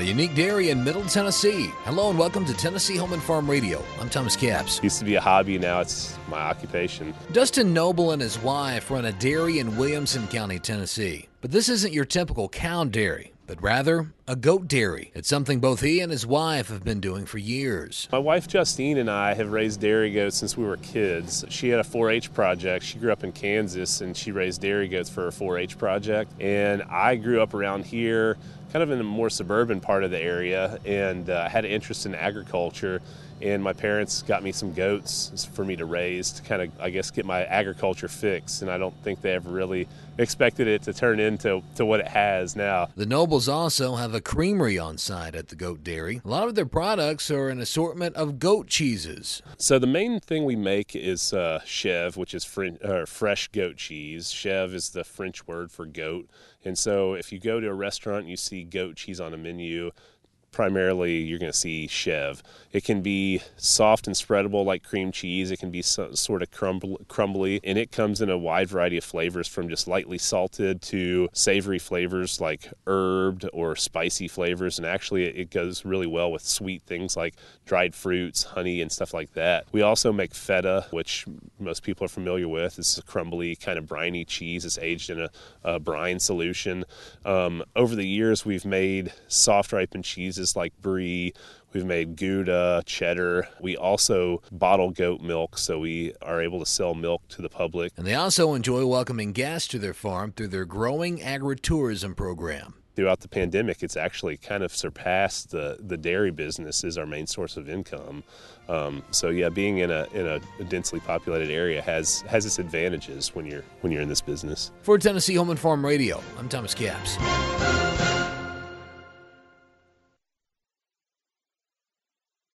a unique dairy in Middle Tennessee. Hello and welcome to Tennessee Home and Farm Radio. I'm Thomas Capps. Used to be a hobby, now it's my occupation. Dustin Noble and his wife run a dairy in Williamson County, Tennessee. But this isn't your typical cow dairy but rather a goat dairy. It's something both he and his wife have been doing for years. My wife Justine and I have raised dairy goats since we were kids. She had a 4 H project. She grew up in Kansas and she raised dairy goats for her 4 H project. And I grew up around here, kind of in a more suburban part of the area, and uh, had an interest in agriculture and my parents got me some goats for me to raise to kind of i guess get my agriculture fix and i don't think they ever really expected it to turn into to what it has now the nobles also have a creamery on site at the goat dairy. A lot of their products are an assortment of goat cheeses. So the main thing we make is uh, chèvre which is fr- uh, fresh goat cheese. Chèvre is the french word for goat. And so if you go to a restaurant and you see goat cheese on a menu primarily you're going to see chèvre. It can be soft and spreadable like cream cheese. It can be so, sort of crumble, crumbly, and it comes in a wide variety of flavors from just lightly salted to savory flavors like herbed or spicy flavors. And actually, it goes really well with sweet things like dried fruits, honey, and stuff like that. We also make feta, which most people are familiar with. It's a crumbly, kind of briny cheese. It's aged in a, a brine solution. Um, over the years, we've made soft ripened cheeses cheeses like brie. We've made Gouda, cheddar. We also bottle goat milk, so we are able to sell milk to the public. And they also enjoy welcoming guests to their farm through their growing agritourism program throughout the pandemic, it's actually kind of surpassed the, the dairy business as our main source of income. Um, so yeah, being in a in a densely populated area has has its advantages when you're when you're in this business. For Tennessee Home and Farm Radio, I'm Thomas Capps.